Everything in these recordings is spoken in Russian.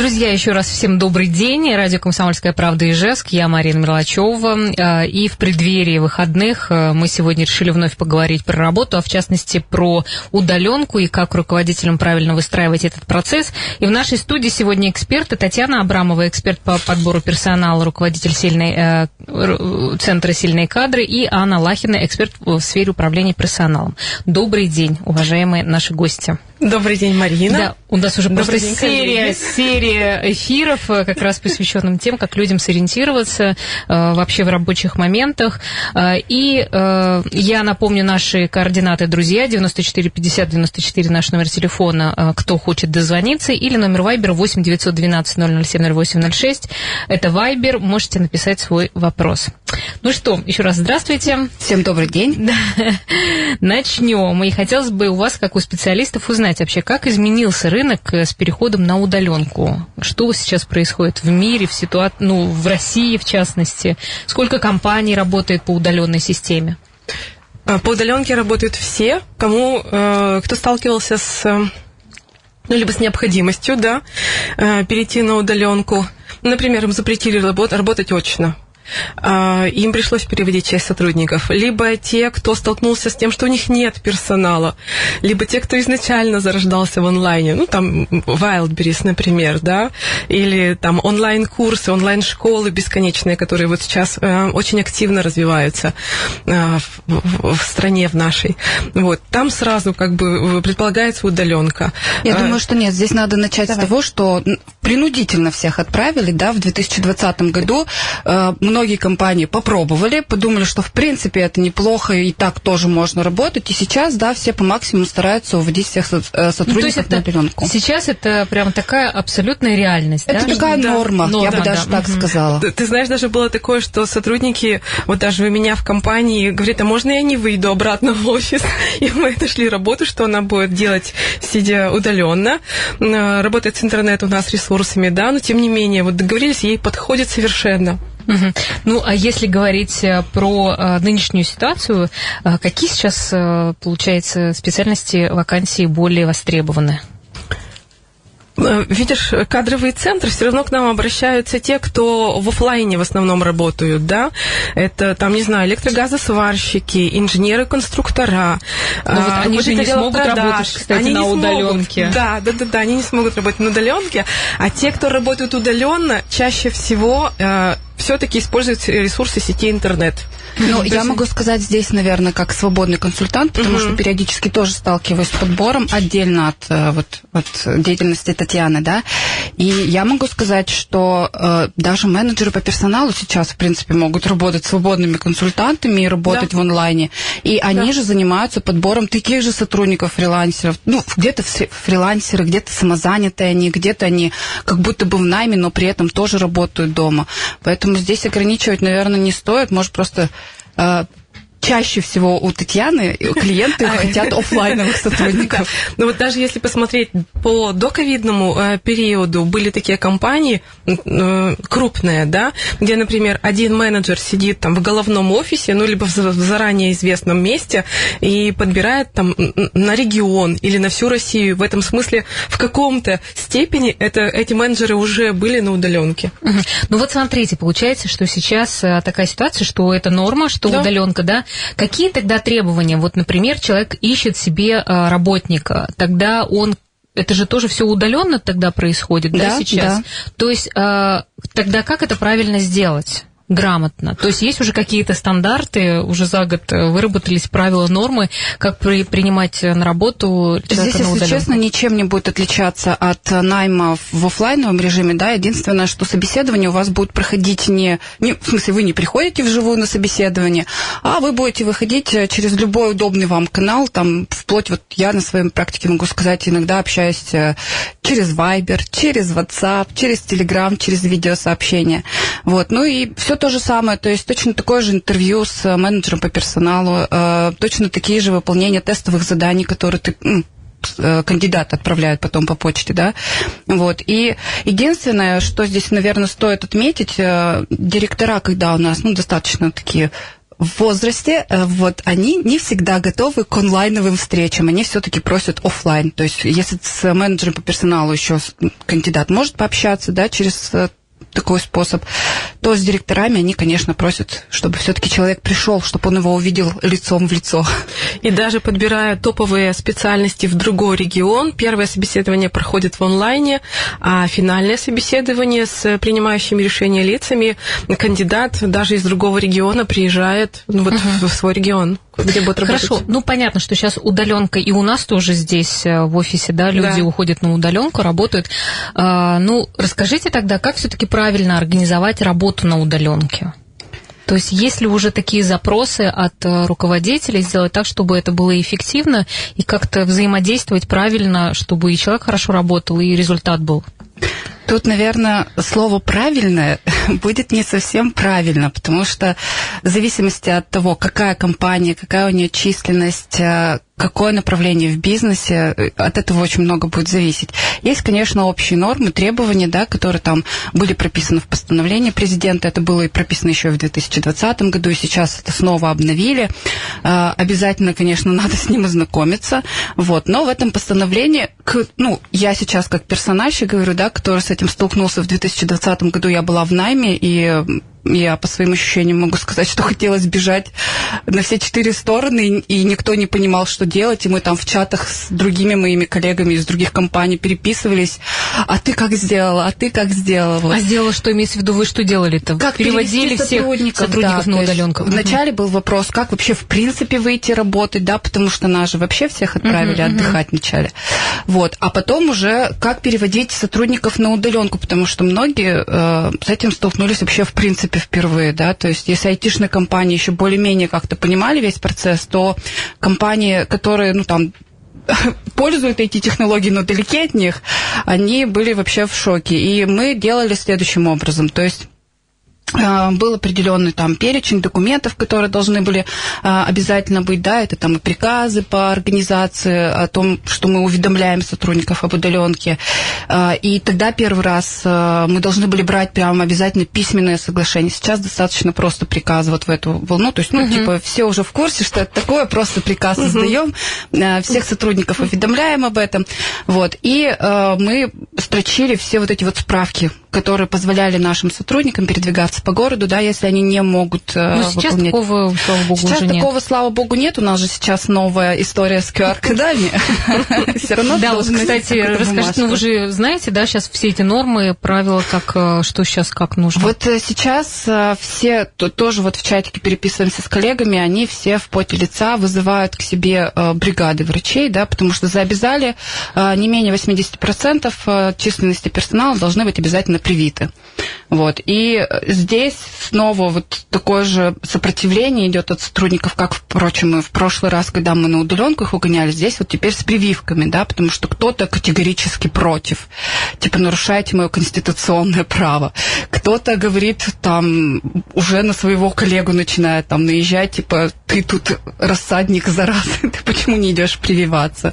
Друзья, еще раз всем добрый день. Радио «Комсомольская правда» Ижевск. Я Марина Мерлачева. А, и в преддверии выходных а, мы сегодня решили вновь поговорить про работу, а в частности про удаленку и как руководителям правильно выстраивать этот процесс. И в нашей студии сегодня эксперты Татьяна Абрамова, эксперт по подбору персонала, руководитель сильной, э, Центра «Сильные кадры», и Анна Лахина, эксперт в сфере управления персоналом. Добрый день, уважаемые наши гости. Добрый день, Марина. Да, у нас уже Добрый просто день, серия, серия эфиров, э, как раз посвященным тем, как людям сориентироваться э, вообще в рабочих моментах. Э, и э, я напомню наши координаты, друзья, 94 50 94 наш номер телефона, э, кто хочет дозвониться, или номер Вайбера 8 912 007 0806. Это Вайбер, можете написать свой вопрос. Ну что, еще раз здравствуйте. Всем добрый день. Начнем. И хотелось бы у вас, как у специалистов, узнать, вообще, как изменился рынок э, с переходом на удаленку? Что сейчас происходит в мире, в ситуации, ну, в России в частности? Сколько компаний работает по удаленной системе? А, по удаленке работают все, кому, э, кто сталкивался с ну, либо с необходимостью, да, э, перейти на удаленку. Например, им запретили работать очно. А, им пришлось переводить часть сотрудников. Либо те, кто столкнулся с тем, что у них нет персонала, либо те, кто изначально зарождался в онлайне, ну, там, Wildberries, например, да, или там онлайн-курсы, онлайн-школы бесконечные, которые вот сейчас э, очень активно развиваются э, в, в стране в нашей. Вот, там сразу как бы предполагается удаленка. Я а, думаю, что нет, здесь надо начать Давай. с того, что принудительно всех отправили, да, в 2020 году э, много многие компании попробовали, подумали, что в принципе это неплохо, и так тоже можно работать. И сейчас, да, все по максимуму стараются уводить всех э, сотрудников ну, на удаленку. Сейчас это прям такая абсолютная реальность, Это да? такая да. норма, норма, я бы даже да. так угу. сказала. Ты, ты знаешь, даже было такое, что сотрудники, вот даже у меня в компании, говорят, а можно я не выйду обратно в офис? И мы нашли работу, что она будет делать, сидя удаленно. Э, работает с интернет у нас ресурсами, да, но тем не менее, вот договорились, ей подходит совершенно. Угу. Ну, а если говорить э, про а, нынешнюю ситуацию, а, какие сейчас, а, получается, специальности вакансии более востребованы? Э, видишь, кадровый центр, все равно к нам обращаются те, кто в офлайне в основном работают, да, это там, не знаю, электрогазосварщики, инженеры-конструктора. Но вот они вот же не смогут продаж. работать, кстати, они на удаленке. Смогут, да, да, да, да, они не смогут работать на удаленке, а те, кто работают удаленно, чаще всего э, все-таки используют ресурсы сети интернет. Ну, я могу сказать здесь, наверное, как свободный консультант, потому угу. что периодически тоже сталкиваюсь с подбором отдельно от, э, вот, от деятельности Татьяны, да. И я могу сказать, что э, даже менеджеры по персоналу сейчас, в принципе, могут работать свободными консультантами и работать да. в онлайне. И они да. же занимаются подбором таких же сотрудников, фрилансеров. Ну, где-то фрилансеры, где-то самозанятые они, где-то они как будто бы в найме, но при этом тоже работают дома. Поэтому здесь ограничивать, наверное, не стоит. Может, просто uh, чаще всего у Татьяны клиенты а, хотят офлайновых сотрудников. Ну вот даже если посмотреть по доковидному э, периоду, были такие компании э, крупные, да, где, например, один менеджер сидит там в головном офисе, ну либо в заранее известном месте и подбирает там на регион или на всю Россию. В этом смысле в каком-то степени это, эти менеджеры уже были на удаленке. Ну вот смотрите, получается, что сейчас э, такая ситуация, что это норма, что да. удаленка, да, Какие тогда требования? Вот, например, человек ищет себе э, работника, тогда он это же тоже все удаленно тогда происходит, да, да сейчас? Да. То есть э, тогда как это правильно сделать? Грамотно. То есть есть уже какие-то стандарты, уже за год выработались правила, нормы, как при, принимать на работу человека Здесь, на если честно, ничем не будет отличаться от найма в офлайновом режиме, да, единственное, что собеседование у вас будет проходить не, не, в смысле, вы не приходите вживую на собеседование, а вы будете выходить э, через любой удобный вам канал, там, вплоть, вот я на своей практике могу сказать, иногда общаюсь э, через Viber, через WhatsApp, через Telegram, через видеосообщения, вот, ну и все то же самое, то есть точно такое же интервью с э, менеджером по персоналу, э, точно такие же выполнения тестовых заданий, которые ты э, кандидат отправляют потом по почте, да, вот, и единственное, что здесь, наверное, стоит отметить, директора, когда у нас, ну, достаточно такие в возрасте, вот они не всегда готовы к онлайновым встречам, они все-таки просят офлайн. То есть, если с менеджером по персоналу еще кандидат может пообщаться, да, через такой способ, то с директорами они, конечно, просят, чтобы все-таки человек пришел, чтобы он его увидел лицом в лицо. И даже подбирая топовые специальности в другой регион, первое собеседование проходит в онлайне, а финальное собеседование с принимающими решения лицами кандидат даже из другого региона приезжает ну, вот uh-huh. в свой регион где работать. Хорошо, ну понятно, что сейчас удаленка и у нас тоже здесь э, в офисе, да, люди да. уходят на удаленку, работают. А, ну, расскажите тогда, как все-таки правильно организовать работу на удаленке? То есть есть ли уже такие запросы от э, руководителей сделать так, чтобы это было эффективно и как-то взаимодействовать правильно, чтобы и человек хорошо работал, и результат был? Тут, наверное, слово «правильное» будет не совсем правильно, потому что в зависимости от того, какая компания, какая у нее численность, э, какое направление в бизнесе, э, от этого очень много будет зависеть. Есть, конечно, общие нормы, требования, да, которые там были прописаны в постановлении президента. Это было и прописано еще в 2020 году, и сейчас это снова обновили. Э, обязательно, конечно, надо с ним ознакомиться. Вот. Но в этом постановлении, ну, я сейчас как персональщик говорю, да, который с этим столкнулся в 2020 году, я была в найме, и я по своим ощущениям могу сказать, что хотелось бежать на все четыре стороны, и никто не понимал, что делать. И мы там в чатах с другими моими коллегами из других компаний переписывались. А ты как сделала? А ты как сделала? А сделала что? Имеется в виду, вы что делали-то? Как переводили всех сотрудников, сотрудников да, на удаленку? Вначале был вопрос, как вообще в принципе выйти работать, да, потому что нас же вообще всех отправили uh-huh, отдыхать uh-huh. вначале. Вот. А потом уже как переводить сотрудников на удаленку, потому что многие э, с этим столкнулись вообще в принципе принципе, впервые, да, то есть если айтишные компании еще более-менее как-то понимали весь процесс, то компании, которые, ну, там, пользуют эти технологии, но далеки от них, они были вообще в шоке. И мы делали следующим образом, то есть был определенный там перечень документов, которые должны были а, обязательно быть, да, это там и приказы по организации о том, что мы уведомляем сотрудников об удаленке. А, и тогда первый раз а, мы должны были брать прям обязательно письменное соглашение. Сейчас достаточно просто приказ вот в эту волну, то есть, ну, uh-huh. типа, все уже в курсе, что это такое, просто приказ создаем, а, всех сотрудников уведомляем об этом, вот, и а, мы строчили все вот эти вот справки, которые позволяли нашим сотрудникам передвигаться по городу, да, если они не могут э, Но сейчас выполнять. такого, слава богу, сейчас уже такого, нет. слава богу, нет. У нас же сейчас новая история с QR-кодами. Все равно Да, вот, кстати, расскажите, ну вы же знаете, да, сейчас все эти нормы, правила, как, э, что сейчас, как нужно? Вот э, сейчас все, тоже вот в чатике переписываемся с коллегами, они все в поте лица вызывают к себе бригады врачей, да, потому что заобязали не менее 80% численности персонала должны быть обязательно привиты. Вот. И здесь снова вот такое же сопротивление идет от сотрудников, как, впрочем, и в прошлый раз, когда мы на удаленку их угоняли, здесь вот теперь с прививками, да, потому что кто-то категорически против, типа нарушаете мое конституционное право. Кто-то говорит там уже на своего коллегу начинает там наезжать, типа ты тут рассадник заразы, ты почему не идешь прививаться?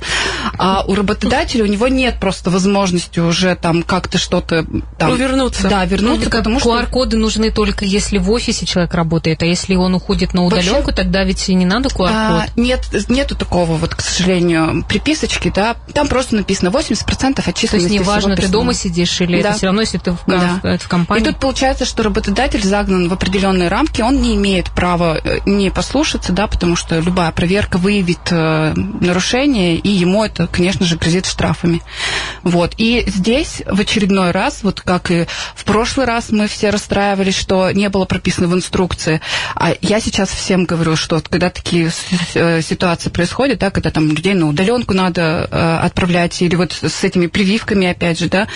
А у работодателя у него нет просто возможности уже там как-то что-то там... Увернуться. Да, вернуться, ну, потому что... QR-коды нужны только если в офисе человек работает, а если он уходит на удаленку, Вообще, тогда ведь и не надо QR-код. А, нет, нету такого вот, к сожалению, приписочки, да. Там просто написано 80% от численности То есть неважно, ты дома сидишь или да. это все равно, если ты в, да. в, в компании. И тут получается, что работодатель загнан в определенные рамки, он не имеет права э, не послушаться, да, потому что любая проверка выявит э, нарушение, и ему это, конечно же, грозит штрафами. Вот. И здесь в очередной раз, вот как и в прошлый раз мы все расстраивались, что не было прописано в инструкции. А я сейчас всем говорю, что когда такие э, ситуации происходят, да, когда там людей на удаленку надо э, отправлять, или вот с этими прививками, опять же, да,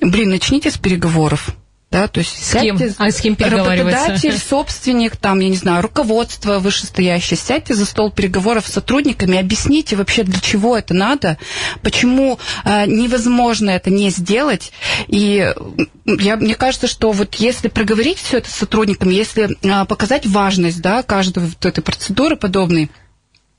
блин, начните с переговоров да, то есть с кем? А с кем Работодатель, собственник, там, я не знаю, руководство вышестоящее, сядьте за стол переговоров с сотрудниками, объясните вообще, для чего это надо, почему э, невозможно это не сделать, и я, мне кажется, что вот если проговорить все это с сотрудниками, если э, показать важность, да, каждой вот этой процедуры подобной,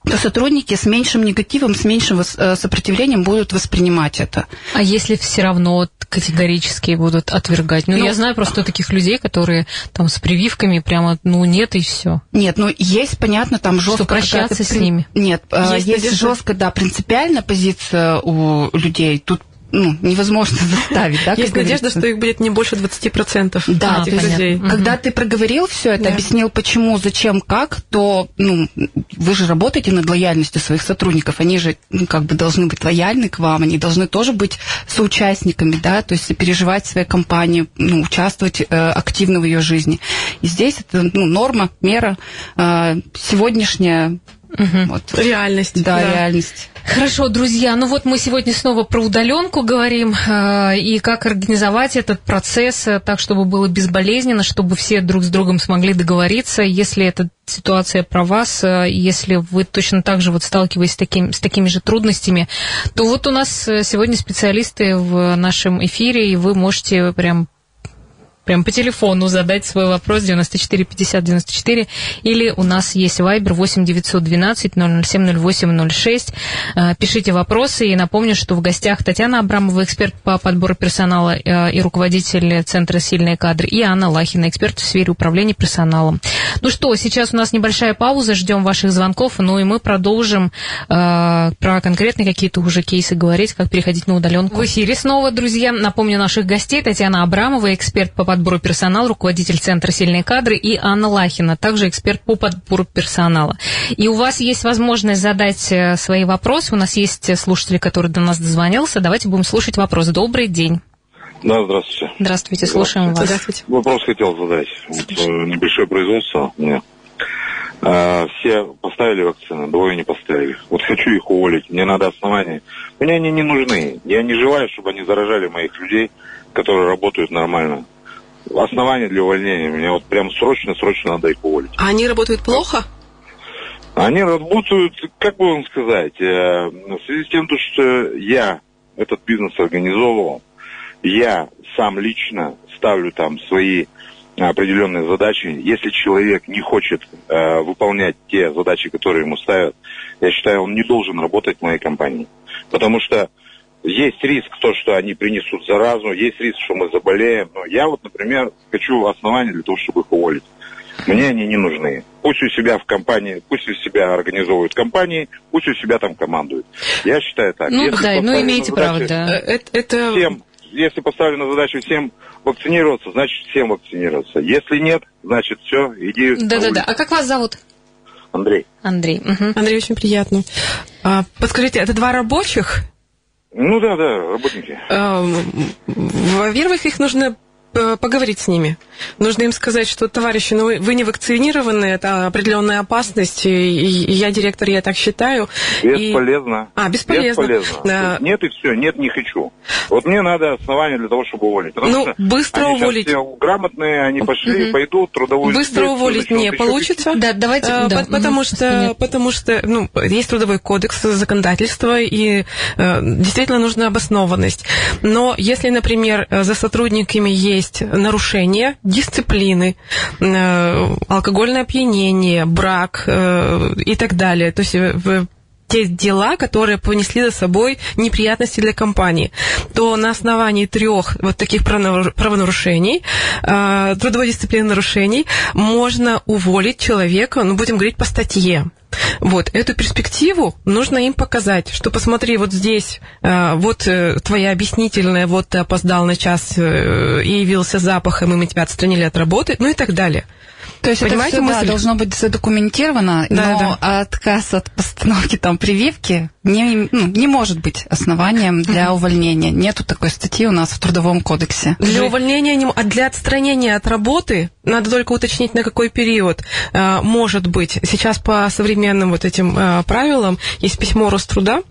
то сотрудники с меньшим негативом, с меньшим э, сопротивлением будут воспринимать это. А если все равно категорически будут отвергать? Ну, ну я знаю просто таких людей, которые там с прививками прямо, ну, нет и все. Нет, ну, есть, понятно, там жестко... Что прощаться с ними? Нет, э, есть, есть жестко, да, принципиальная позиция у людей. Тут ну, невозможно заставить, да? Есть надежда, что их будет не больше 20% да, этих людей. Угу. Когда ты проговорил все это, да. объяснил, почему, зачем, как, то, ну, вы же работаете над лояльностью своих сотрудников, они же, ну, как бы должны быть лояльны к вам, они должны тоже быть соучастниками, да, то есть переживать в своей компании, ну, участвовать э, активно в ее жизни. И здесь это, ну, норма, мера, э, сегодняшняя Угу. Вот. Реальность. Да, да, реальность. Хорошо, друзья, ну вот мы сегодня снова про удаленку говорим э, и как организовать этот процесс так, чтобы было безболезненно, чтобы все друг с другом смогли договориться. Если эта ситуация про вас, э, если вы точно так же вот сталкиваетесь с, таким, с такими же трудностями, то вот у нас э, сегодня специалисты в нашем эфире, и вы можете прям прям по телефону задать свой вопрос 94 50 94 или у нас есть Viber 8 912 007 08 06. Пишите вопросы и напомню, что в гостях Татьяна Абрамова, эксперт по подбору персонала э, и руководитель Центра «Сильные кадры» и Анна Лахина, эксперт в сфере управления персоналом. Ну что, сейчас у нас небольшая пауза, ждем ваших звонков, ну и мы продолжим э, про конкретные какие-то уже кейсы говорить, как переходить на удаленку. В эфире снова, друзья. Напомню наших гостей. Татьяна Абрамова, эксперт по подбору персонала, руководитель Центра «Сильные кадры», и Анна Лахина, также эксперт по подбору персонала. И у вас есть возможность задать э, свои вопросы. У нас есть слушатели, который до нас дозвонился. Давайте будем слушать вопрос. Добрый день. Да, здравствуйте. Здравствуйте, слушаем здравствуйте. вас. Здравствуйте. Вопрос хотел задать. Вот, э, небольшое производство у меня. А, все поставили вакцины, двое не поставили. Вот хочу их уволить, мне надо основания. Мне они не нужны. Я не желаю, чтобы они заражали моих людей, которые работают нормально основания для увольнения. Мне вот прям срочно-срочно надо их уволить. А они работают плохо? Они работают, как бы вам сказать, э, в связи с тем, что я этот бизнес организовывал, я сам лично ставлю там свои определенные задачи. Если человек не хочет э, выполнять те задачи, которые ему ставят, я считаю, он не должен работать в моей компании. Потому что есть риск то, что они принесут заразу, есть риск, что мы заболеем. Но я вот, например, хочу основания для того, чтобы их уволить. Мне они не нужны. Пусть у себя в компании, пусть у себя организовывают компании, пусть у себя там командуют. Я считаю так. Ну если да, ну имеете право, да. Э, это, это... Всем, если поставлена задача всем вакцинироваться, значит всем вакцинироваться. Если нет, значит все, иди. Да-да-да. А как вас зовут? Андрей. Андрей. Угу. Андрей, очень приятно. А, подскажите, это два рабочих ну да, да, работники. Эм, во-первых, их нужно поговорить с ними. Нужно им сказать, что, товарищи, ну вы не вакцинированы, это определенная опасность, и, и я директор, я так считаю. Бесполезно. И... А, бесполезно. Бесполезно. Да. Нет и все, нет, не хочу. Вот мне надо основания для того, чтобы уволить. Потому ну, что быстро они уволить. Все грамотные, они пошли, угу. пойдут, трудовую Быстро уволить не получится. Да, давайте. А, да. Потому, что, потому что ну, есть трудовой кодекс, законодательство, и э, действительно нужна обоснованность. Но если, например, за сотрудниками есть есть нарушение дисциплины, э, алкогольное опьянение, брак э, и так далее. То есть э, те дела, которые понесли за собой неприятности для компании, то на основании трех вот таких правонарушений, трудовой дисциплины нарушений, можно уволить человека, ну, будем говорить, по статье. Вот, эту перспективу нужно им показать, что посмотри, вот здесь, э, вот э, твоя объяснительная, вот ты опоздал на час э, и явился запахом, и мы тебя отстранили от работы, ну и так далее. То есть Понимаете, это все, да, должно быть задокументировано, да, но да. отказ от постановки там прививки не, ну, не может быть основанием для увольнения. Нету такой статьи у нас в Трудовом кодексе. Для увольнения, не, а для отстранения от работы, надо только уточнить, на какой период, э, может быть. Сейчас по современным вот этим э, правилам есть письмо Роструда,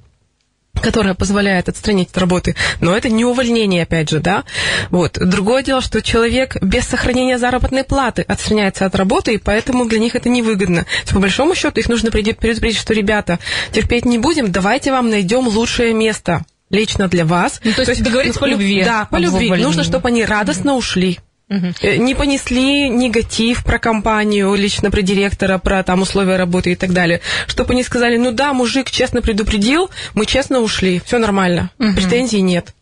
которая позволяет отстранить от работы, но это не увольнение, опять же, да. Вот. Другое дело, что человек без сохранения заработной платы отстраняется от работы, и поэтому для них это невыгодно. По большому счету их нужно предупредить, что, ребята, терпеть не будем, давайте вам найдем лучшее место лично для вас. Ну, то, есть то есть договориться по любви. Да, по любви. Нужно, чтобы они радостно ушли. Э, Не понесли негатив про компанию, лично про директора, про там условия работы и так далее. Чтобы они сказали, ну да, мужик честно предупредил, мы честно ушли, все нормально, претензий нет.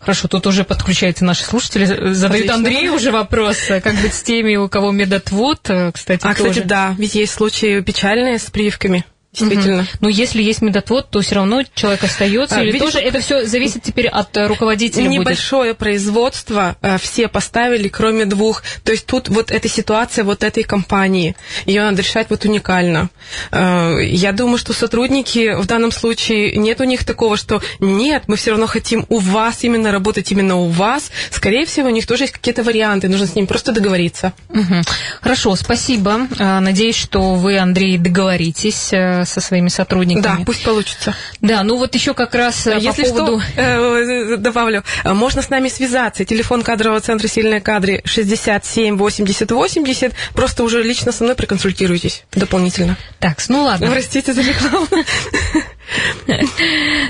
Хорошо, тут уже подключаются наши слушатели. Задают Отлично. Андрею уже вопрос, а как быть с теми, у кого медотвод, э, кстати, А, тоже. кстати, да, ведь есть случаи печальные с прививками. Действительно. Но если есть медотвод, то все равно человек остается. А, или видишь, тоже это все зависит теперь от э, руководителя будет? Небольшое производство э, все поставили, кроме двух. То есть тут вот эта ситуация вот этой компании. Ее надо решать вот уникально. Э, Я думаю, что сотрудники в данном случае нет у них такого, что нет, мы все равно хотим у вас именно работать именно у вас. Скорее всего, у них тоже есть какие-то варианты. Нужно с ним просто договориться. Мгм. Хорошо, спасибо. Надеюсь, что вы, Андрей, договоритесь со своими сотрудниками. Да, пусть получится. Да, ну вот еще как раз э, Если по поводу... что, э, добавлю, э, можно с нами связаться. Телефон кадрового центра «Сильные кадры» 67 80 80. Просто уже лично со мной проконсультируйтесь дополнительно. Так, ну ладно. Простите за рекламу.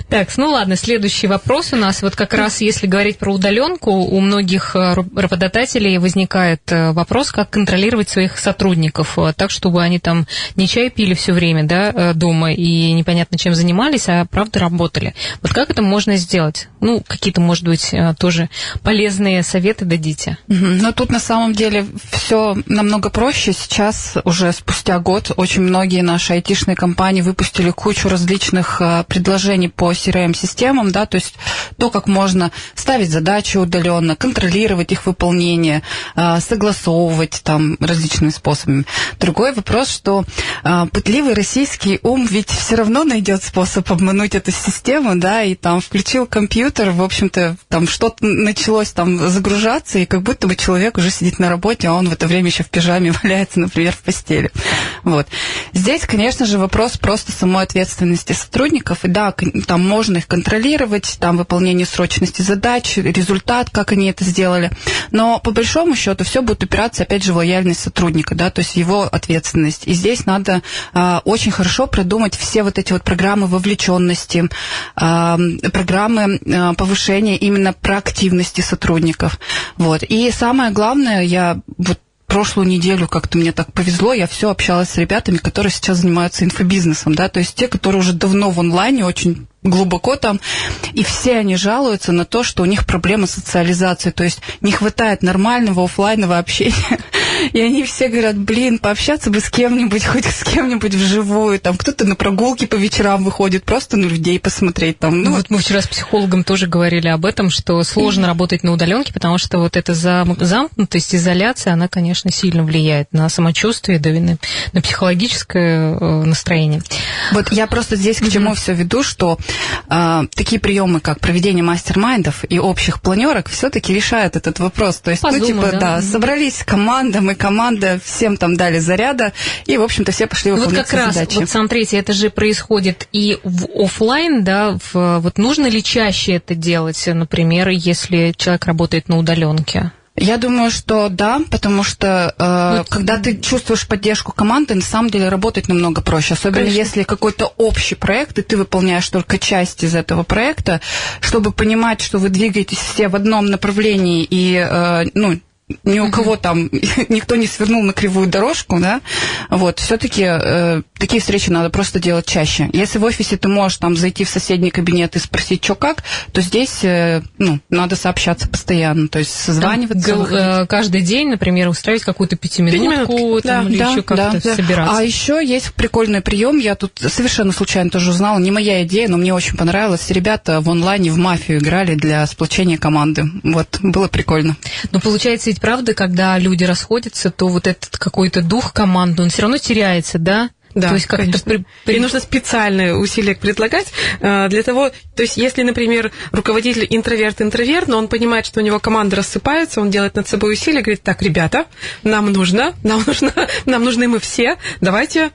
Так, ну ладно, следующий вопрос у нас. Вот как раз если говорить про удаленку, у многих э, работодателей возникает э, вопрос, как контролировать своих сотрудников, э, так, чтобы они там не чай пили все время, да, дома и непонятно чем занимались, а правда работали. Вот как это можно сделать? Ну, какие-то, может быть, тоже полезные советы дадите. Но тут на самом деле все намного проще. Сейчас уже спустя год очень многие наши айтишные компании выпустили кучу различных предложений по CRM-системам, да, то есть то, как можно ставить задачи удаленно, контролировать их выполнение, э, согласовывать там различными способами. Другой вопрос, что э, пытливый российский ум ведь все равно найдет способ обмануть эту систему, да, и там включил компьютер, в общем-то, там что-то началось там загружаться, и как будто бы человек уже сидит на работе, а он в это время еще в пижаме валяется, например, в постели. Вот. Здесь, конечно же, вопрос просто самой ответственности сотрудников, и да, там можно их контролировать, там выполнение срочности задач, результат, как они это сделали, но по большому счету все будет упираться, опять же, в лояльность сотрудника, да, то есть его ответственность. И здесь надо а, очень хорошо продумать все вот эти вот программы вовлеченности, а, программы а, повышения именно проактивности сотрудников. Вот. И самое главное, я вот прошлую неделю как-то мне так повезло, я все общалась с ребятами, которые сейчас занимаются инфобизнесом, да, то есть те, которые уже давно в онлайне, очень глубоко там, и все они жалуются на то, что у них проблемы с социализацией, то есть не хватает нормального оффлайнового общения, и они все говорят, блин, пообщаться бы с кем-нибудь, хоть с кем-нибудь вживую, там кто-то на прогулки по вечерам выходит, просто на людей посмотреть, там, Ну, ну, вот мы вчера с психологом тоже говорили об этом, что сложно работать на удаленке, потому что вот эта зам- замкнутость, изоляция, она, конечно, сильно влияет на самочувствие, да и на, на психологическое э, настроение. Вот я просто здесь к чему все веду, что а, такие приемы, как проведение мастер-майндов и общих планерок, все-таки решают этот вопрос. То есть, По ну, типа, да. да, собрались команда, мы команда, всем там дали заряда, и, в общем-то, все пошли Ну, Вот выполнять как раз, задачи. вот смотрите, это же происходит и в офлайн, да, в, вот нужно ли чаще это делать, например, если человек работает на удаленке? Я думаю, что да, потому что э, Вот. когда ты чувствуешь поддержку команды, на самом деле работать намного проще. Особенно Конечно. если какой-то общий проект, и ты выполняешь только часть из этого проекта, чтобы понимать, что вы двигаетесь все в одном направлении и э, ну, ни у кого там никто не свернул на кривую дорожку, да, вот, все-таки э, такие встречи надо просто делать чаще. Если в офисе ты можешь там зайти в соседний кабинет и спросить, что как, то здесь, э, ну, надо сообщаться постоянно, то есть созваниваться. Там, э, каждый день, например, устраивать какую-то пятиминутку Пятиминутки, там, да, или Да, еще как-то да, да. собираться. А еще есть прикольный прием. Я тут совершенно случайно тоже узнала. Не моя идея, но мне очень понравилось. Ребята в онлайне в мафию играли для сплочения команды. Вот, было прикольно. Но получается ведь правда, когда люди расходятся, то вот этот какой-то дух команды, он все равно теряется, да? Да, То есть как-то конечно. при- при- И нужно специальные усилия предлагать э, для того, то есть если, например, руководитель интроверт-интроверт, но он понимает, что у него команда рассыпается, он делает над собой усилия, говорит, так, ребята, нам нужно, нам нужно, нам нужны мы все, давайте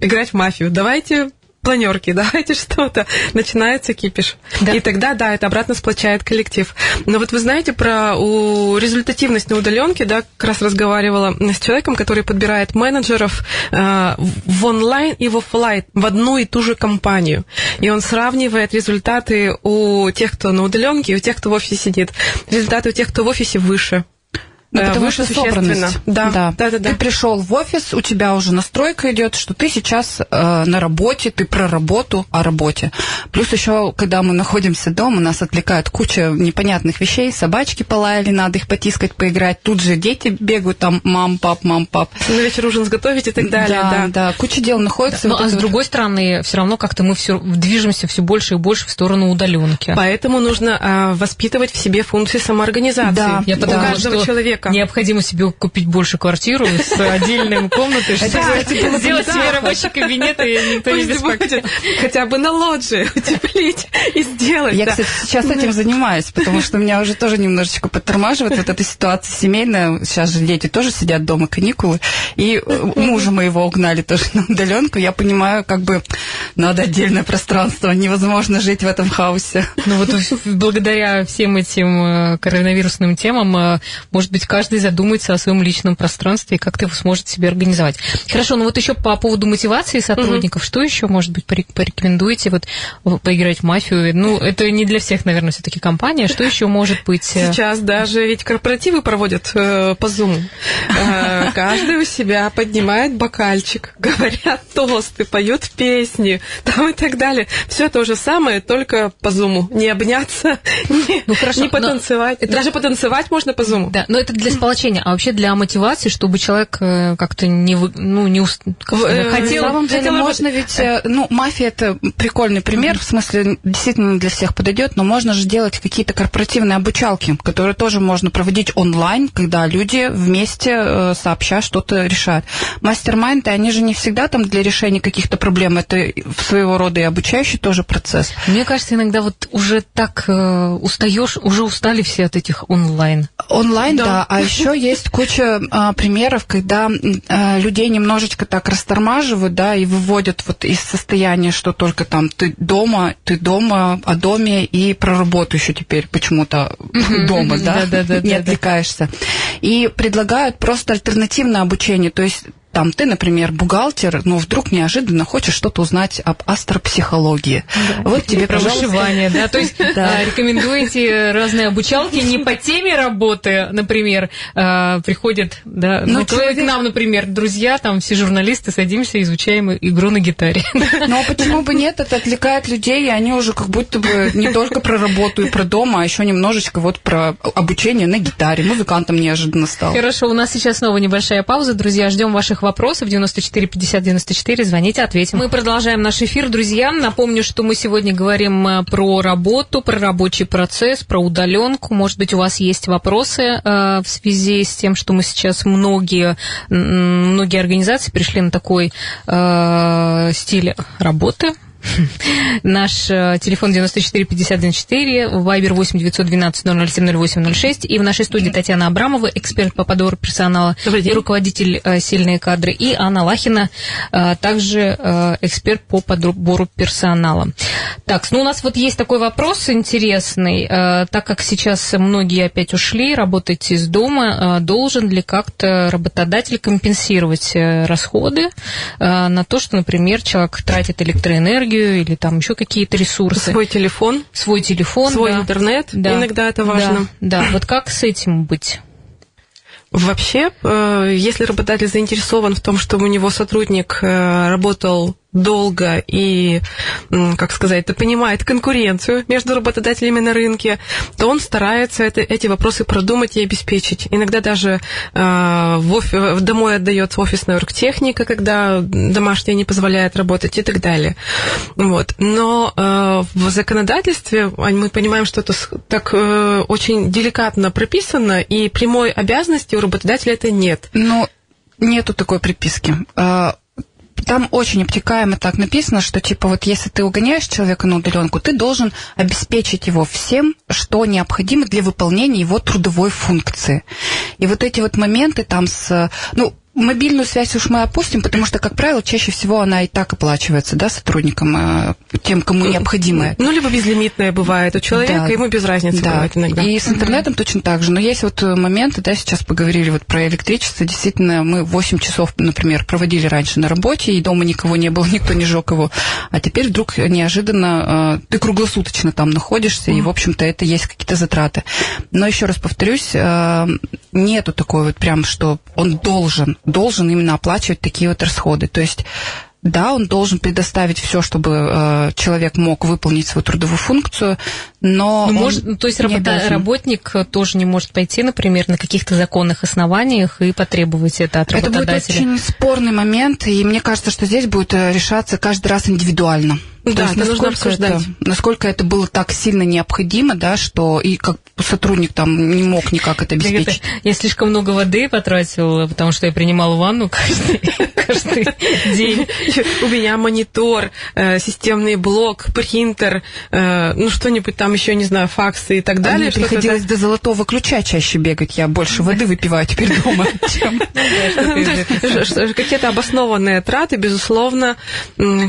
играть в мафию, давайте планерки, давайте что-то. Начинается кипиш. Да. И тогда, да, это обратно сплочает коллектив. Но вот вы знаете про у, результативность на удаленке, да, как раз разговаривала с человеком, который подбирает менеджеров э, в онлайн и в офлайн в одну и ту же компанию. И он сравнивает результаты у тех, кто на удаленке, и у тех, кто в офисе сидит. Результаты у тех, кто в офисе выше. Ну, э, потому выше что собранность. существенно. Да, да, да, да. Ты пришел в офис, у тебя уже настройка идет, что ты сейчас э, на работе, ты про работу о работе. Плюс еще, когда мы находимся дома, нас отвлекает куча непонятных вещей. Собачки полаяли, надо их потискать, поиграть. Тут же дети бегают, там мам, пап, мам, пап. На вечер ужин сготовить и так далее. Да, Да, да, куча дел находится. Ну, Вот а это с вот- другой стороны, все равно как-то мы все движемся все больше и больше в сторону удаленки. Поэтому нужно а, воспитывать в себе функции самоорганизации. Да, Я у подумала, каждого что человека. Необходимо себе купить больше квартиру с отдельной комнатой, чтобы сделать себе рабочий кабинет, и никто не будет хотя бы на лоджии утеплить и сделать. Я, кстати, сейчас этим занимаюсь, потому что меня уже тоже немножечко подтормаживает вот эта ситуация семейная. Сейчас же дети тоже сидят дома, каникулы. И э, мужа моего угнали тоже на удаленку. Я понимаю, как бы надо отдельное пространство. Невозможно жить в этом хаосе. Ну вот благодаря всем этим э, коронавирусным темам, э, может быть, каждый задумается о своем личном пространстве и как-то его сможет себе организовать. Хорошо, ну вот еще по поводу мотивации сотрудников, что еще, может быть, порек- порекомендуете вот поиграть в мафию? Ну, это не для всех, наверное, все-таки компания. Что еще может быть? э, Сейчас даже ведь корпоративы проводят э, по Zoom. Э, каждый у себя поднимает бокальчик, говорят тосты, поют песни, там и так далее. Все то же самое, только по Zoom. Не обняться, не, Ну, хорошо, не потанцевать. это- Даже потанцевать можно по Zoom. Да, но это для сполочения, а вообще для мотивации, чтобы человек э, как-то не, вы- ну, не уст- э, хотел... На самом деле можно ведь, э, ну, мафия это прикольный пример, в смысле действительно для всех подойдет, но можно же делать какие-то корпоративные обучалки, которые тоже можно проводить онлайн, когда люди вместе сообща что-то решают. Мастер-майнды, они же не всегда там для решения каких-то проблем, это своего рода и обучающий тоже процесс. Мне кажется, иногда вот уже так э, устаешь, уже устали все от этих онлайн. Онлайн, да. Да. А еще есть куча а, примеров, когда а, людей немножечко так растормаживают, да, и выводят вот из состояния, что только там ты дома, ты дома, о доме и про работу еще теперь почему-то дома, да, не отвлекаешься. И предлагают просто альтернативное обучение, то есть там ты, например, бухгалтер, но вдруг неожиданно хочешь что-то узнать об астропсихологии. Вот тебе, Про пожалуйста, да? То есть Да. э, рекомендуете разные обучалки не по теме работы, например, э, приходят, да, Ну, ну, к- человек- к нам, например, друзья, там все журналисты, садимся, изучаем игру на гитаре. Но почему бы нет? Это отвлекает людей, и они уже как будто бы не только про работу и про дом, а еще немножечко вот про обучение на гитаре. Музыкантом неожиданно стал. Хорошо, у нас сейчас снова небольшая пауза. Друзья, ждем ваших вопросов. 94 50 94. Звоните, ответим. Мы продолжаем наш эфир, друзья. Напомню, что мы сегодня говорим э, про работу, про рабочий процесс, про удаленку. Может быть, у вас есть вопросы э, в связи с тем, что мы сейчас многие, многие организации пришли на такой э, стиль работы. Наш э, телефон 94 50 94, вайбер 8 912 007 0806. И в нашей студии Татьяна Абрамова, эксперт по подбору персонала и руководитель э, «Сильные кадры». И Анна Лахина, э, также эксперт по подбору персонала. Так, ну у нас вот есть такой вопрос интересный. Так как сейчас многие опять ушли работать из дома, должен ли как-то работодатель компенсировать расходы на то, что, например, человек тратит электроэнергию или там еще какие-то ресурсы? Свой телефон, Свой телефон, свой да. интернет. Да. Иногда это важно. Да, да. вот как с этим быть? Вообще, э, если работодатель заинтересован в том, чтобы у него сотрудник э, работал долго и, как сказать, понимает конкуренцию между работодателями на рынке, то он старается это, эти вопросы продумать и обеспечить. Иногда даже э, в офи- домой отдается офисная оргтехника, когда домашняя не позволяет работать и так далее. Вот. Но э, в законодательстве а, мы понимаем, что это так э, очень деликатно прописано, и прямой обязанности у работодателя это нет. Ну, нету такой приписки. Там очень обтекаемо так написано, что типа вот если ты угоняешь человека на удаленку, ты должен обеспечить его всем, что необходимо для выполнения его трудовой функции. И вот эти вот моменты там с, ну, Мобильную связь уж мы опустим, потому что, как правило, чаще всего она и так оплачивается, да, сотрудникам, э, тем, кому необходимо. Ну, либо безлимитная бывает у человека, да. ему без разницы да. бывает иногда. И с интернетом точно так же. Но есть вот моменты, да, сейчас поговорили вот про электричество. Действительно, мы 8 часов, например, проводили раньше на работе, и дома никого не было, никто не жег его. А теперь вдруг неожиданно э, ты круглосуточно там находишься, mm. и, в общем-то, это есть какие-то затраты. Но еще раз повторюсь, э, нету такой вот прям, что он должен должен именно оплачивать такие вот расходы. То есть да, он должен предоставить все, чтобы э, человек мог выполнить свою трудовую функцию, но, но может, то есть работа, работник тоже не может пойти, например, на каких-то законных основаниях и потребовать это от работодателя. Это будет очень спорный момент, и мне кажется, что здесь будет э, решаться каждый раз индивидуально. Да, это нужно обсуждать. Это, насколько это было так сильно необходимо, да, что и как сотрудник там не мог никак это обеспечить. Я слишком много воды потратил, потому что я принимала ванну каждый, день. У меня монитор, э, системный блок, принтер, э, ну что-нибудь там еще, не знаю, факсы и так далее. Мне приходилось до золотого ключа чаще бегать. Я больше воды выпиваю теперь дома, чем... Какие-то обоснованные траты, безусловно,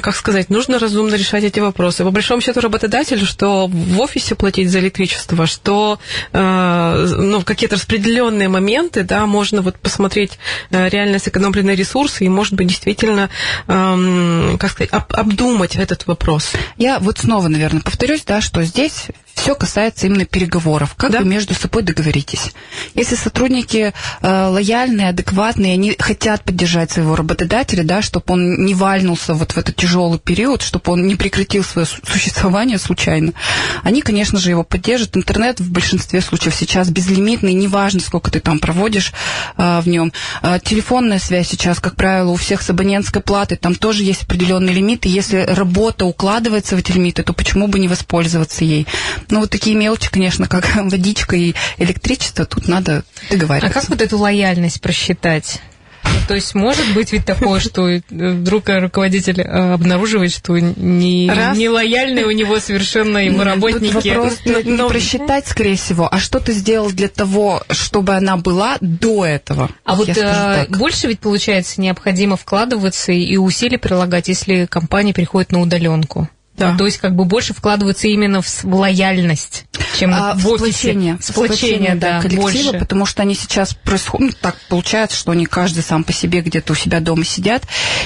как сказать, нужно разумно решать эти вопросы. По большому счету работодателю, что в офисе платить за электричество, что э, ну, какие-то распределенные моменты, да, можно вот посмотреть э, реально сэкономленные ресурсы и, может быть, действительно, э, как сказать, об, обдумать этот вопрос. Я вот снова, наверное, повторюсь, да, что здесь все касается именно переговоров. Как да? вы между собой договоритесь? Если сотрудники э, лояльные, адекватные, они хотят поддержать своего работодателя, да, чтобы он не вальнулся вот в этот тяжелый период, чтобы он не прекратил свое существование случайно, они, конечно же, его поддержат. Интернет в большинстве случаев сейчас безлимитный, неважно, сколько ты там проводишь э, в нем. Э, телефонная связь сейчас, как правило, у всех с абонентской платой, там тоже есть определенные лимиты. Если работа укладывается в эти лимиты, то почему бы не воспользоваться ей? Ну, вот такие мелочи, конечно, как водичка и электричество, тут надо договариваться. А как вот эту лояльность просчитать? То есть может быть ведь такое, что э, вдруг руководитель э, обнаруживает, что не, не лояльные у него совершенно его работники. Тут вопрос не но... просчитать, скорее всего, а что ты сделал для того, чтобы она была до этого? А вот э, больше ведь, получается, необходимо вкладываться и усилий прилагать, если компания переходит на удаленку. Да. То есть как бы больше вкладываться именно в, лояльность, чем а, в, в сплочение. Сплочение, да, коллектива, больше. потому что они сейчас происходят, ну, так получается, что они каждый сам по себе где-то у себя дома сидят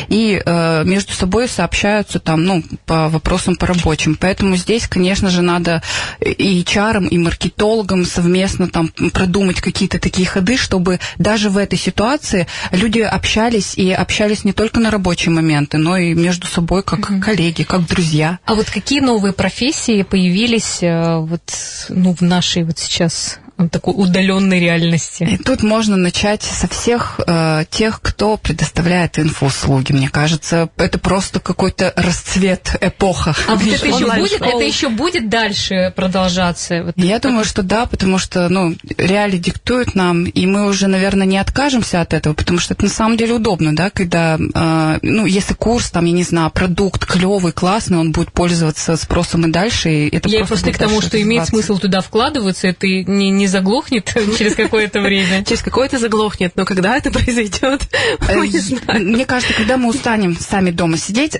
и э, между собой сообщаются там, ну, по вопросам по рабочим. Поэтому здесь, конечно же, надо и HR, и маркетологам совместно там продумать какие-то такие ходы, чтобы даже в этой ситуации люди общались и общались не только на рабочие моменты, но и между собой как угу. коллеги, как друзья. А вот какие новые профессии появились э, вот, ну, в нашей вот сейчас такой удаленной реальности. И тут можно начать со всех э, тех, кто предоставляет инфоуслуги. Мне кажется, это просто какой-то расцвет эпоха. А вот это еще будет, это еще будет дальше продолжаться? Вот Я думаю, что да, потому что ну реалии диктуют нам, и мы уже, наверное, не откажемся от этого, потому что это на самом деле удобно, да, когда э, ну если курс там, я не знаю, продукт клевый, классный, он будет пользоваться спросом и дальше, и это Я просто, просто к тому, что имеет смысл туда вкладываться, это не не заглохнет через какое-то время? Через какое-то заглохнет, но когда это произойдет, э, Мне кажется, когда мы устанем сами дома сидеть,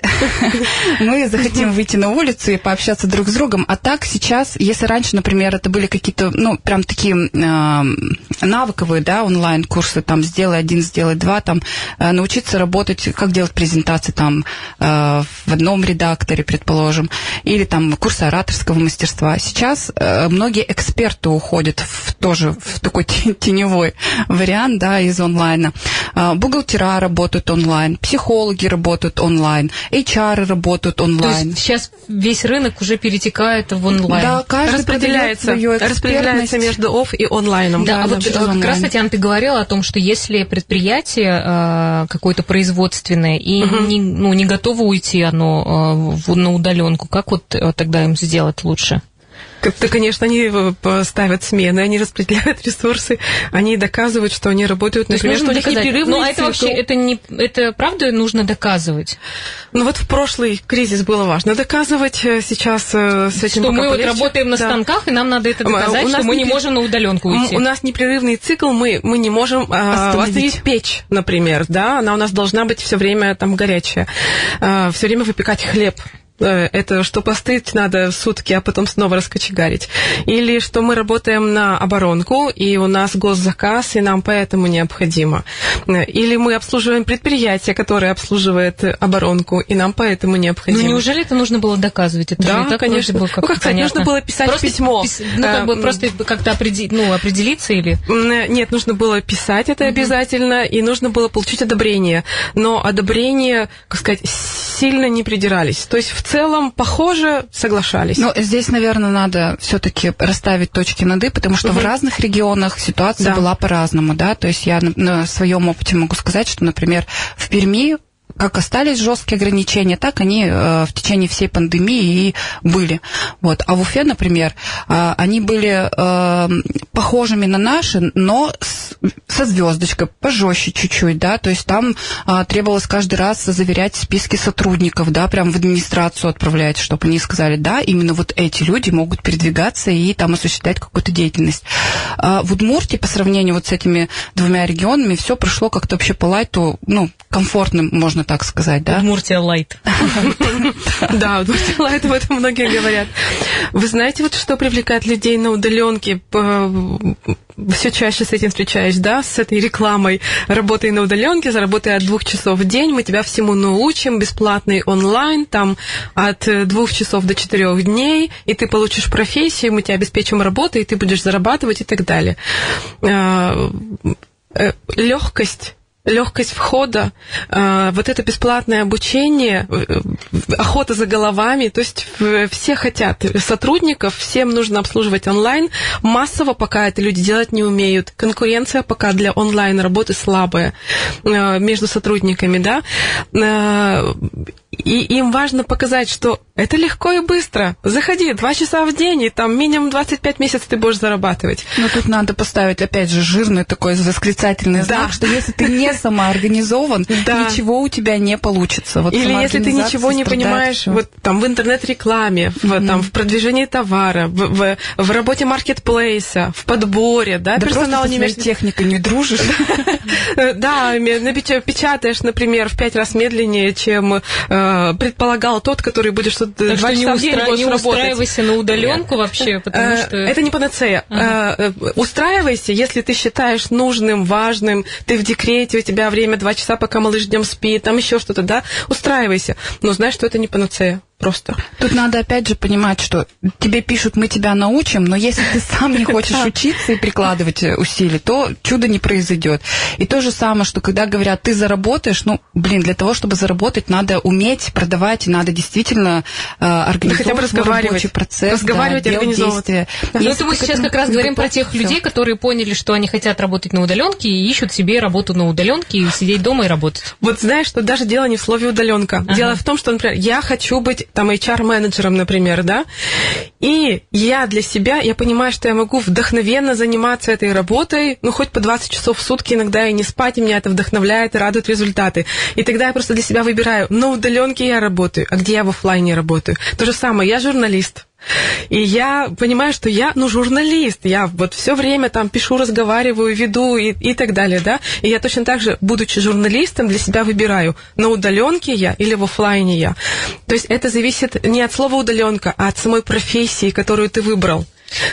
мы захотим выйти на улицу и пообщаться друг с другом. А так сейчас, если раньше, например, это были какие-то, ну, прям такие э, навыковые, да, онлайн-курсы, там, сделай один, сделай два, там, э, научиться работать, как делать презентации, там, в одном редакторе, предположим, или там курсы ораторского мастерства. Сейчас многие эксперты уходят в тоже в такой теневой вариант, да, из онлайна. А, бухгалтера работают онлайн, психологи работают онлайн, HR работают онлайн. То есть сейчас весь рынок уже перетекает в онлайн. Да, каждый распределяется, распределяется между оф и онлайном. Да, да, а вот да, как раз, Татьяна, ты говорила о том, что если предприятие э, какое-то производственное и угу. не, ну, не готово уйти оно э, на удаленку, как вот э, тогда им сделать лучше? Да, конечно, они э, ставят смены, они распределяют ресурсы, они доказывают, что они работают, например, что у них непрерывный Ну, а это вообще, это, не, это правда нужно доказывать? Ну, вот в прошлый кризис было важно доказывать, э, сейчас э, с этим Что мы вот работаем на да. станках, и нам надо это доказать, что мы не можем на удаленку уйти. У нас непрерывный цикл, мы, мы не можем остановить. остановить печь, например, да, она у нас должна быть все время там горячая, все время выпекать хлеб это что постыть надо сутки, а потом снова раскочегарить. Или что мы работаем на оборонку, и у нас госзаказ, и нам поэтому необходимо. Э, или мы обслуживаем предприятие, которое обслуживает оборонку, и нам поэтому необходимо. Ну, неужели это нужно было доказывать? Это да, конечно. Было как ну, как сказать, нужно было писать просто письмо. Пис... Ну, как бы просто как-то определ... ну, определиться или... Нет, нужно было писать это угу. обязательно, и нужно было получить одобрение. Но одобрение, как сказать, сильно не придирались. То есть в целом, похоже, соглашались. Но здесь, наверное, надо все-таки расставить точки над «и», потому что угу. в разных регионах ситуация да. была по-разному, да, то есть я на, на своем опыте могу сказать, что, например, в Перми как остались жесткие ограничения, так они э, в течение всей пандемии и были. Вот. А в Уфе, например, э, они были э, похожими на наши, но со звездочкой, пожестче чуть-чуть, да, то есть там э, требовалось каждый раз заверять списки сотрудников, да, прям в администрацию отправлять, чтобы они сказали, да, именно вот эти люди могут передвигаться и там осуществлять какую-то деятельность. В Удмуртии по сравнению вот с этими двумя регионами все прошло как-то вообще по лайту, ну, комфортным, можно так сказать, да? Удмуртия лайт. Да, Удмуртия лайт, об этом многие говорят. Вы знаете, вот что привлекает людей на удаленке? все чаще с этим встречаюсь, да, с этой рекламой. Работай на удаленке, заработай от двух часов в день, мы тебя всему научим, бесплатный онлайн, там от двух часов до четырех дней, и ты получишь профессию, мы тебя обеспечим работой, и ты будешь зарабатывать и так далее. А, э, Легкость легкость входа, э, вот это бесплатное обучение, э, охота за головами, то есть все хотят сотрудников, всем нужно обслуживать онлайн. Массово пока это люди делать не умеют. Конкуренция пока для онлайн работы слабая э, между сотрудниками, да. И им важно показать, что это легко и быстро. Заходи, два часа в день, и там минимум 25 месяцев ты будешь зарабатывать. Но тут надо поставить, опять же, жирный такой восклицательный знак, да. что если ты не самоорганизован, да. ничего у тебя не получится. Вот Или если ты ничего не понимаешь все. вот там в интернет-рекламе, в, mm-hmm. там, в продвижении товара, в, в, в работе маркетплейса, в подборе, да, да персонал не имеешь... техникой не дружишь. Да, печатаешь, например, в пять раз медленнее, чем э, предполагал тот, который будет что-то два часа в день не устраивайся на удаленку вообще, потому э, что... Это не панацея. Э, устраивайся, если ты считаешь нужным, важным, ты в декрете, у тебя время два часа, пока малыш днем спит, там еще что-то, да, устраивайся. Но знаешь, что это не панацея просто. Тут надо опять же понимать, что тебе пишут, мы тебя научим, но если ты сам не хочешь учиться и прикладывать э, усилия, то чудо не произойдет. И то же самое, что когда говорят, ты заработаешь, ну, блин, для того, чтобы заработать, надо уметь продавать, и надо действительно э, хотя бы разговаривать, рабочий процесс, разговаривать да, и организовывать. Действия. Да. Ну, это мы сейчас как раз говорим про тех людей, которые поняли, что они хотят работать на удаленке и ищут себе работу на удаленке и сидеть дома и работать. Вот знаешь, что даже дело не в слове удаленка. Ага. Дело в том, что, например, я хочу быть там HR-менеджером, например, да, и я для себя, я понимаю, что я могу вдохновенно заниматься этой работой, ну, хоть по 20 часов в сутки иногда и не спать, и меня это вдохновляет и радует результаты. И тогда я просто для себя выбираю, на удаленке я работаю, а где я в офлайне работаю. То же самое, я журналист, и я понимаю, что я, ну, журналист, я вот все время там пишу, разговариваю, веду и, и так далее, да, и я точно так же, будучи журналистом, для себя выбираю, на удаленке я или в офлайне я. То есть это зависит не от слова удаленка, а от самой профессии, которую ты выбрал.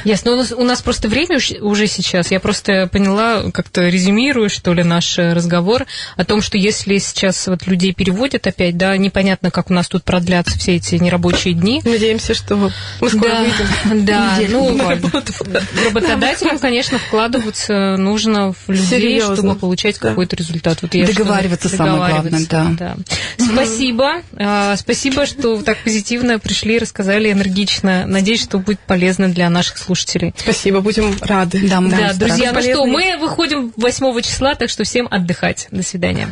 Ясно. У нас, у нас просто время уже сейчас. Я просто поняла, как-то резюмирую, что ли, наш э, разговор о том, что если сейчас вот людей переводят опять, да, непонятно, как у нас тут продлятся все эти нерабочие дни. Надеемся, что мы скоро да, выйдем. Да, ну, работодателям, конечно, вкладываться нужно в людей, Серьезно? чтобы получать да. какой-то результат. Вот я договариваться что, самое главное, да. да. Спасибо. А, спасибо, что так позитивно пришли, рассказали энергично. Надеюсь, что будет полезно для наших наших слушателей. Спасибо, будем рады. Да, да друзья, ну что, мы выходим 8 числа, так что всем отдыхать. До свидания.